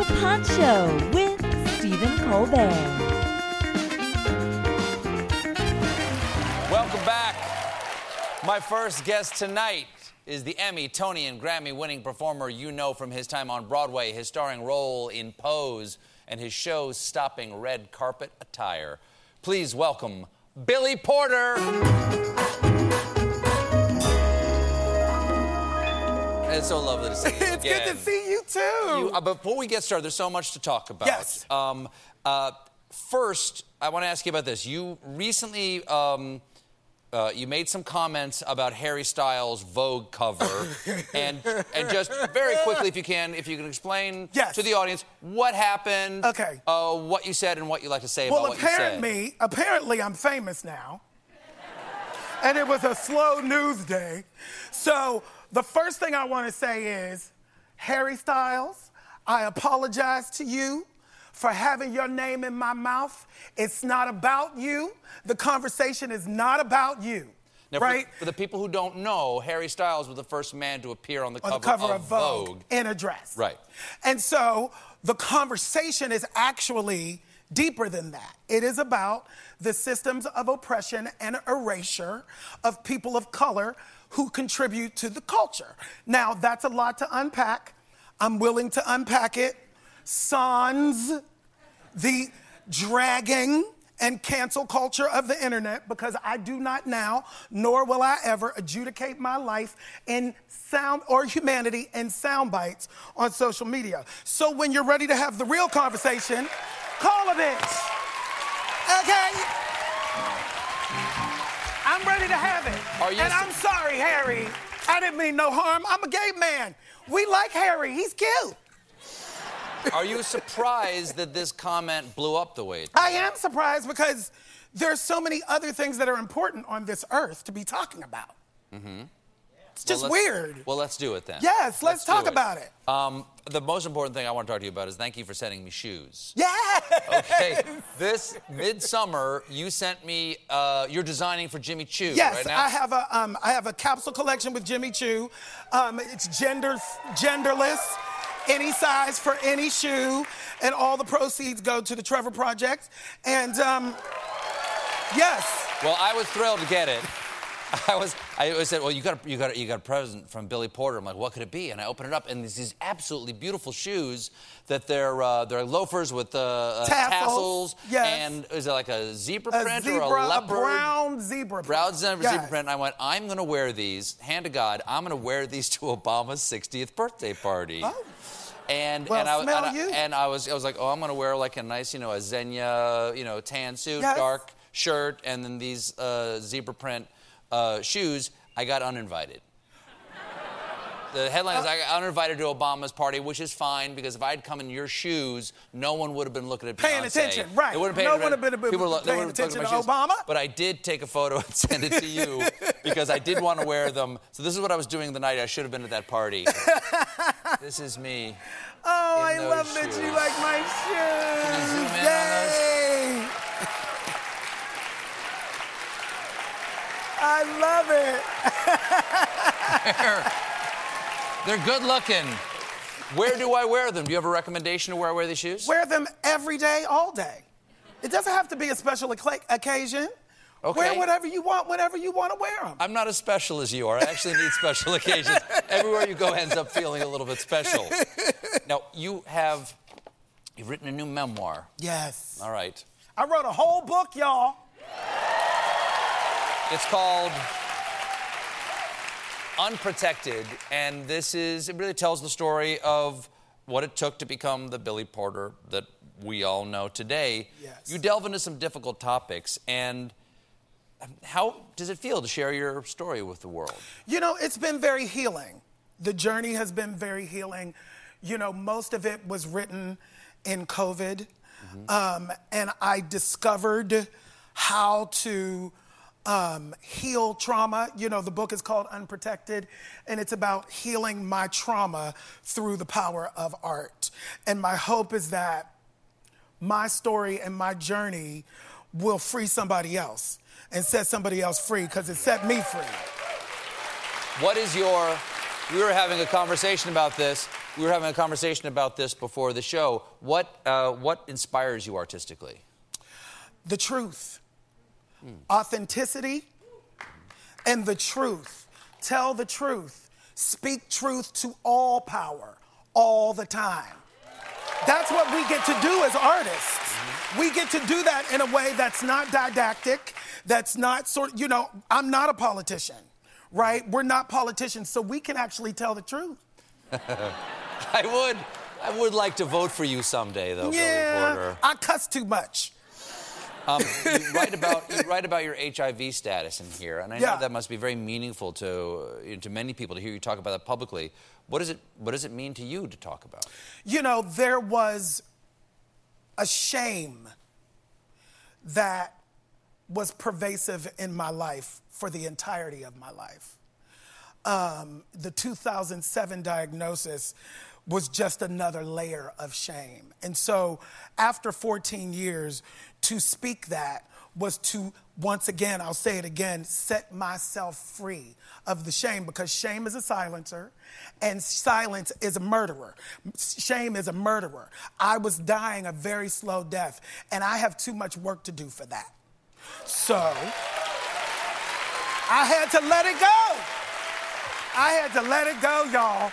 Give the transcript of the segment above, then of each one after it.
Show Pod Show with Stephen Colbert. Welcome back. My first guest tonight is the Emmy, Tony, and Grammy winning performer you know from his time on Broadway, his starring role in Pose, and his show's stopping red carpet attire. Please welcome Billy Porter. It's so lovely to see you It's again. good to see you too. You- uh, before we get started, there's so much to talk about. Yes. Um, uh, first, I want to ask you about this. You recently um, uh, you made some comments about Harry Styles' Vogue cover, and and just very quickly, if you can, if you can explain Yes. to the audience what happened, Okay. uh, what you said, and what you like to say well, about what you said. apparently, apparently, I'm famous now, and it was a slow news day. So the first thing I want to say is, Harry Styles, I apologize to you for having your name in my mouth. It's not about you. The conversation is not about you. Now, for- right? For, the people who don't know, Harry Styles was the first man to appear on the on cover, the cover of, of Vogue, Vogue. in a dress. Right. And so the conversation is actually deeper than that. It is about the systems of oppression and erasure of people of color who contribute to the culture. Now, that's a lot to unpack. I'm willing to unpack it. Sans the dragging and cancel culture of the internet because I do not now, nor will I ever adjudicate my life in sound or humanity in sound bites on social media. So when you're ready to have the real conversation, call a bitch. Okay? I'm ready to have it. Are you and I'm sorry, Harry. I didn't mean no harm. I'm a gay man. We like Harry. He's cute. Are you surprised that this comment blew up the way it did? I am surprised because there's so many other things that are important on this earth to be talking about. Mm-hmm. It's just Well, weird. Well, let's do it then. Yes, let's do talk about it. Um, the most important thing I want to talk to you about is thank you for sending me shoes. yeah. Okay, this midsummer you sent me. Uh, you're designing for Jimmy Choo Yes, right now. I have a um, I have a capsule collection with Jimmy Choo. Um, it's gender genderless, any size for any shoe, and all the proceeds go to the Trevor Project. And um, yes, Well, I was thrilled to get it. I was. I always said, "Well, you got a, you got a, you got a present from Billy Porter." I'm like, "What could it be?" And I open it up, and there's these absolutely beautiful shoes that they're uh, they're loafers with uh, uh, Tassels, yes. And is it like a zebra a print zebra, or a leopard? a brown zebra. print. Brown zebra, Yes. zebra print. And I went, I'm going to wear these. Hand to God, I'm going to wear these to Obama's 60th birthday party. Oh. And Well, and I, and, I, and I was I was like, oh, I'm going to wear like a nice, you know, a Zegna, you know, tan suit, Yes. dark shirt, and then these uh, zebra print uh, shoes. I got uninvited. The headline is I got uninvited to Obama's party, which is fine because if I'd come in your shoes, no one would have been looking at Beyonce. Paying attention, right. They wouldn't pay No one would have been People were- paying attention to shoes. Obama. But I did take a photo and send it to you because I did want to wear them. So this is what I was doing the night I should have been at that party. this is me. Oh, I love that you like my shoes. zoom in on it. They're good looking. Where do I wear them? Do you have a recommendation of where I wear these shoes? Wear them every day, all day. It doesn't have to be a special occa- occasion. Okay. Wear whatever you want whenever you want to wear them. I'm not as special as you are. I actually need special occasions. Everywhere you go ends up feeling a little bit special. Now, you have you've written a new memoir. Yes. All right. I wrote a whole book, y'all. It's called Unprotected, and this is it really tells the story of what it took to become the Billy Porter that we all know today. Yes. You delve into some difficult topics, and um, how does it feel to share your story with the world? You know, it's been very healing. The journey has been very healing. You know, most of it was written in COVID. Um, and I discovered how to um, heal trauma. You know, the book is called Unprotected, and it's about healing my trauma through the power of art. And my hope is that my story and my journey will free somebody else and set somebody else free because it set me free. What is your? We were having a conversation about this. We were having a conversation about this before the show. What uh, what inspires you artistically? the truth, authenticity, and the truth. Tell the truth. Speak truth to all power, all the time. That's what we get to do as artists. We get to do that in a way that's not didactic, that's not sort of, you know, I'm not a politician, right? We're not politicians, so we can actually tell the truth. I would I would like to vote for you someday, though, Billy Porter. I cuss too much. Um, you write about you write about your HIV status in here, and I Yeah. know that must be very meaningful to to many people to hear you talk about that publicly. What does it What does it mean to you to talk about? You know, there was a shame that was pervasive in my life for the entirety of my life. Um, the 2007 diagnosis was just another layer of shame. And so, after 14 years, to speak that was to, once again, I'll say it again, set myself free of the shame because shame is a silencer and silence is a murderer. Shame is a murderer. I was dying a very slow death, and I have too much work to do for that. So, I had to let it go. I had to let it go, y'all.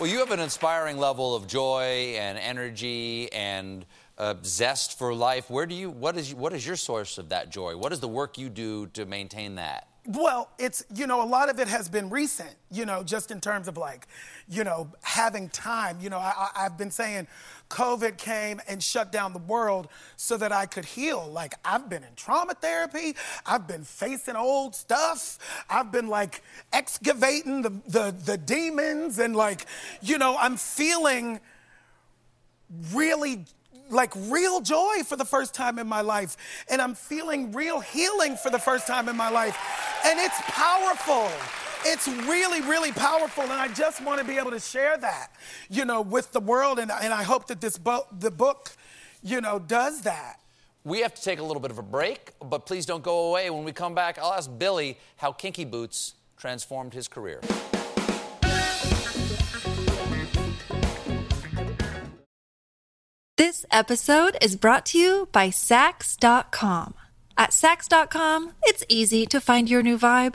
Well, you have an inspiring level of joy and energy and uh, zest for life. Where do you? What is? What is your source of that joy? What is the work you do to maintain that? Well, it's, you know, a lot of it has been recent, you know, just in terms of like, you know, having time. You know, I, I've been saying COVID came and shut down the world so that I could heal. Like, I've been in trauma therapy, I've been facing old stuff, I've been like excavating the, the, the demons, and like, you know, I'm feeling really like real joy for the first time in my life. And i'm feeling real healing for the first time in my life. And it's powerful it's really really powerful and i just want to be able to share that you know with the world and, and i hope that this book the book you know does that We have to take a little bit of a break, but please don't go away. When we come back, I'll ask Billy how Kinky Boots transformed his career. This episode is brought to you by Saks.com. At Saks.com, it's easy to find your new vibe.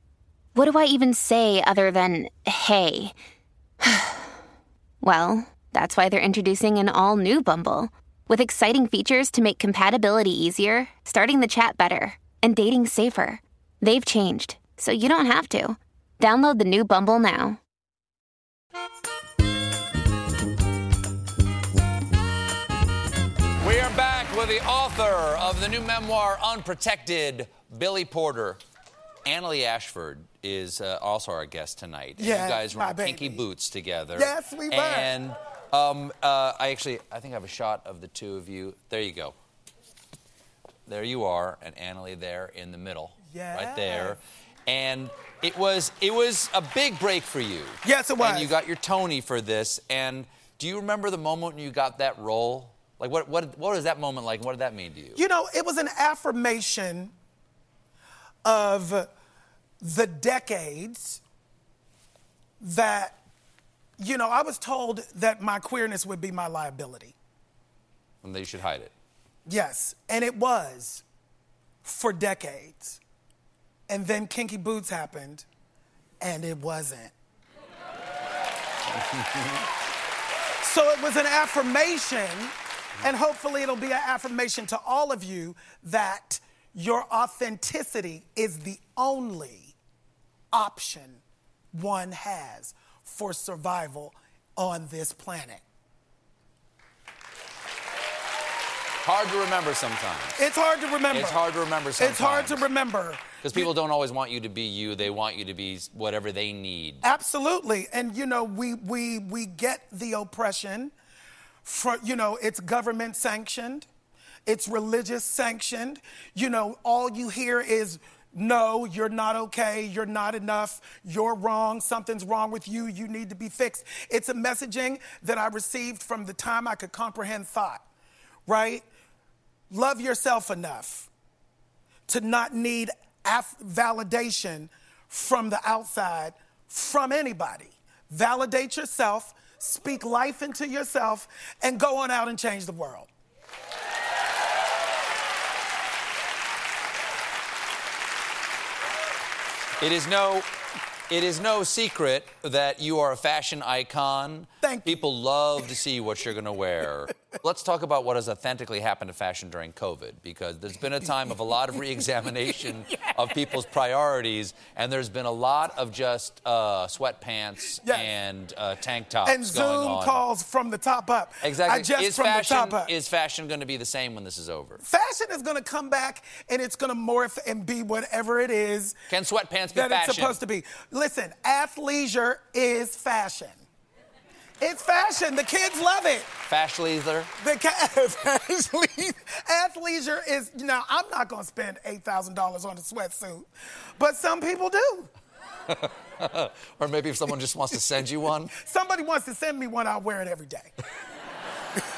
what do I even say other than hey? well, that's why they're introducing an all new Bumble with exciting features to make compatibility easier, starting the chat better, and dating safer. They've changed, so you don't have to. Download the new Bumble now. We are back with the author of the new memoir, Unprotected, Billy Porter. Annaleigh Ashford is uh, also our guest tonight. And Yes, you guys my run Kinky. Boots together. Yes, we were. And um, uh, I actually, I think I have a shot of the two of you. There you go. there you are, and Annaleigh there in the middle, right there, and it was it was a big break for you. Yes, it was. And you got your Tony for this. And do you remember the moment when you got that role? Like, what what what was that moment like? What did that mean to you? You know, it was an affirmation of the decades that, you know, I was told that my queerness would be my liability. And that you should hide it. Yes, and it was for decades. And then Kinky Boots happened, and it wasn't. so it was an affirmation, and hopefully it'll be an affirmation to all of you that your authenticity is the only option one has for survival on this planet. Hard to remember sometimes. It's hard to remember. It's hard to remember sometimes. It's hard to remember. Because people don't always want you to be you. They want you to be whatever they need. Absolutely. And you know, we we we get the oppression for you know, it's government sanctioned, it's religious sanctioned. You know, all you hear is no, you're not okay, you're not enough, you're wrong, something's wrong with you, you need to be fixed. It's a messaging that I received from the time I could comprehend thought, right? Love yourself enough to not need af- validation from the outside from anybody. Validate yourself, speak life into yourself, and go on out and change the world. It is no, it is no secret that you are a fashion icon. Thank you. People love to see what you're going to wear. Let's talk about what has authentically happened to fashion during COVID, because there's been a time of a lot of reexamination of people's priorities, and there's been a lot of just uh, sweatpants Yes. and uh, tank tops And Zoom on. calls from the top up. Exactly. I just is from fashion the top up. is fashion going to be the same when this is over? fashion is going to come back and it's going to morph and be whatever it is Can sweatpants be that fashion? it's supposed to be. Listen, athleisure is fashion. It's fashion. The kids love it. Fashleather. The ca- athleisure, athleisure is, you know, I'm not going to spend $8,000 on a sweatsuit, but some people do. Or maybe if someone just wants to send you one. Somebody wants to send me one, I'll wear it every day.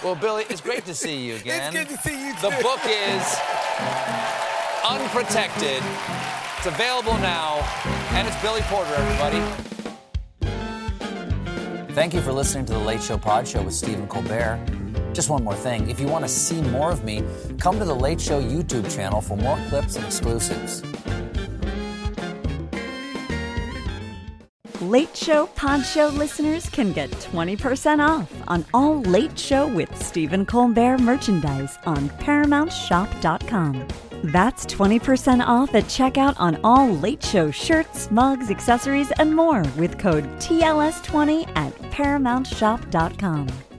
Well, Billy, it's great to see you again. It's good to see you, too. The book is Unprotected. It's available now, and it's Billy Porter, everybody. Thank you for listening to the Late Show Pod Show with Stephen Colbert. Just one more thing. If you want to see more of me, come to the Late Show YouTube channel for more clips and exclusives. Late Show Pod Show listeners can get 20% off on all Late Show with Stephen Colbert merchandise on ParamountShop.com. That's 20% off at checkout on all Late Show shirts, mugs, accessories, and more with code TLS20 at ParamountShop.com.